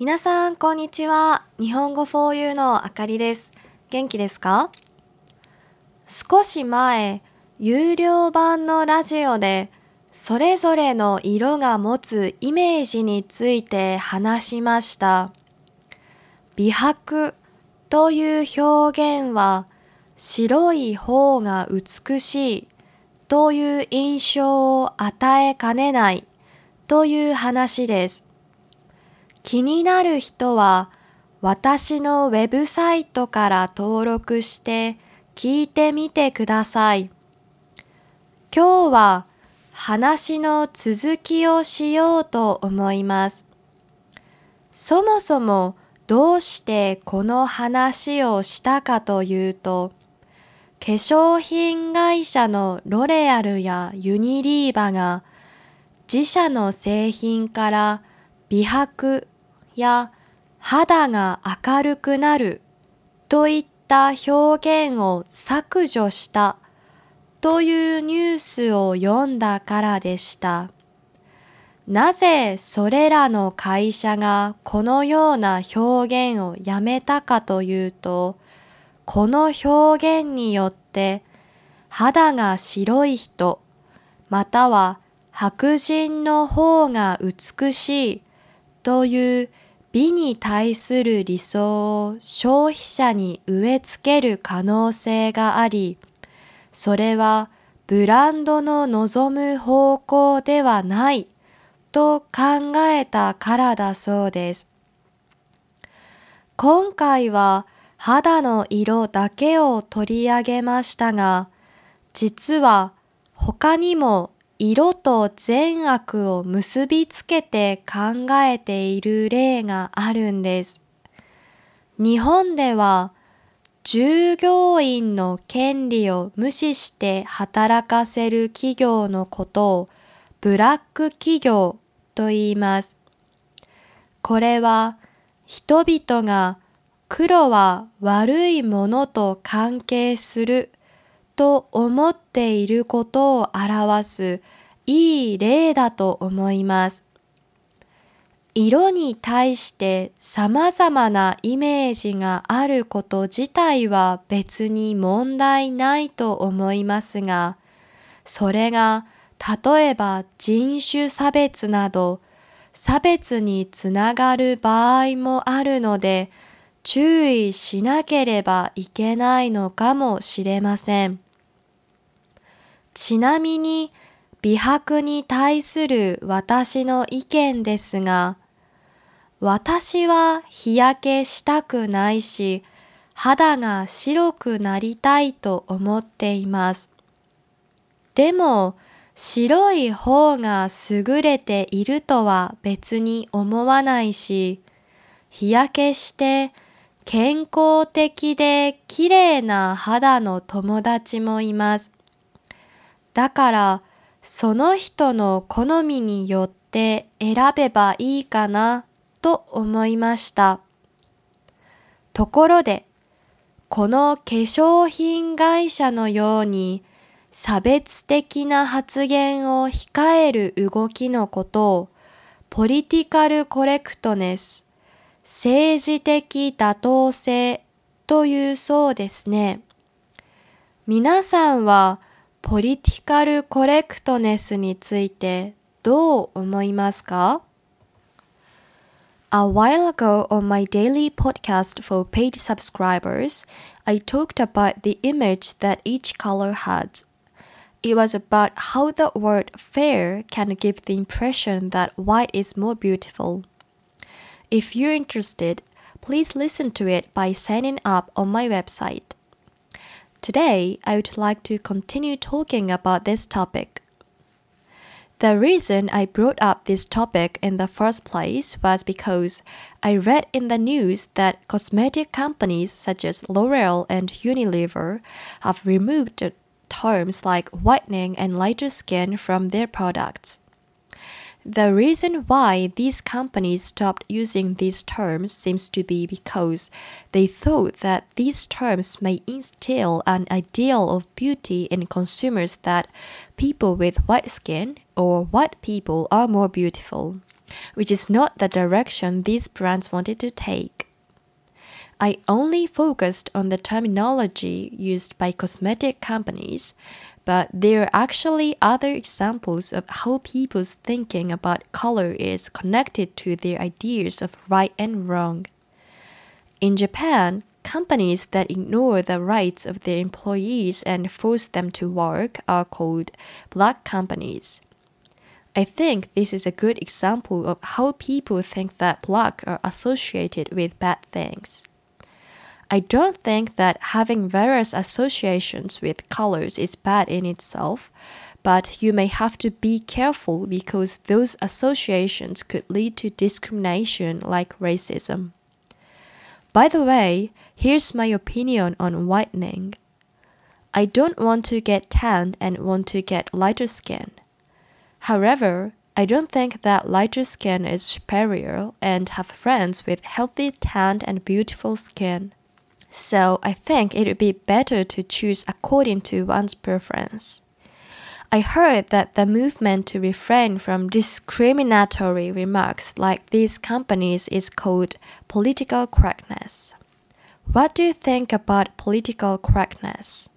皆さん、こんにちは。日本語 4U のあかりです。元気ですか？少し前、有料版のラジオで、それぞれの色が持つイメージについて話しました。美白という表現は、白い方が美しいという印象を与えかねないという話です。気になる人は私のウェブサイトから登録して聞いてみてください。今日は話の続きをしようと思います。そもそもどうしてこの話をしたかというと、化粧品会社のロレアルやユニリーバが自社の製品から美白や肌が明るくなるといった表現を削除したというニュースを読んだからでした。なぜそれらの会社がこのような表現をやめたかというと、この表現によって肌が白い人または白人の方が美しいという美に対する理想を消費者に植え付ける可能性があり、それはブランドの望む方向ではないと考えたからだそうです。今回は肌の色だけを取り上げましたが、実は他にも色と善悪を結びつけて考えている例があるんです。日本では従業員の権利を無視して働かせる企業のことをブラック企業と言います。これは人々が黒は悪いものと関係すると思っていることを表すいい例だと思います。色に対して様々なイメージがあること自体は別に問題ないと思いますが、それが例えば人種差別など差別につながる場合もあるので、注意しなければいけないのかもしれません。ちなみに美白に対する私の意見ですが、私は日焼けしたくないし、肌が白くなりたいと思っています。でも、白い方が優れているとは別に思わないし、日焼けして健康的で綺麗な肌の友達もいます。だから、その人の好みによって選べばいいかなと思いました。ところで、この化粧品会社のように差別的な発言を控える動きのことをポリティカルコレクトネス、政治的妥当性というそうですね。皆さんはポリティカルコレクトネスについてどう思いますか A while ago on my daily podcast for paid subscribers, I talked about the image that each color had. It was about how the word fair can give the impression that white is more beautiful. If you're interested, please listen to it by signing up on my website. Today, I would like to continue talking about this topic. The reason I brought up this topic in the first place was because I read in the news that cosmetic companies such as L'Oreal and Unilever have removed terms like whitening and lighter skin from their products. The reason why these companies stopped using these terms seems to be because they thought that these terms may instill an ideal of beauty in consumers that people with white skin or white people are more beautiful. which is not the direction these brands wanted to take. I only focused on the terminology used by cosmetic companies, but there are actually other examples of how people's thinking about color is connected to their ideas of right and wrong. In Japan, companies that ignore the rights of their employees and force them to work are called black companies. I think this is a good example of how people think that black are associated with bad things. I don't think that having various associations with colors is bad in itself, but you may have to be careful because those associations could lead to discrimination like racism. By the way, here's my opinion on whitening. I don't want to get tanned and want to get lighter skin. However, I don't think that lighter skin is superior and have friends with healthy tanned and beautiful skin. So I think it would be better to choose according to one's preference. I heard that the movement to refrain from discriminatory remarks like these companies is called political correctness. What do you think about political correctness?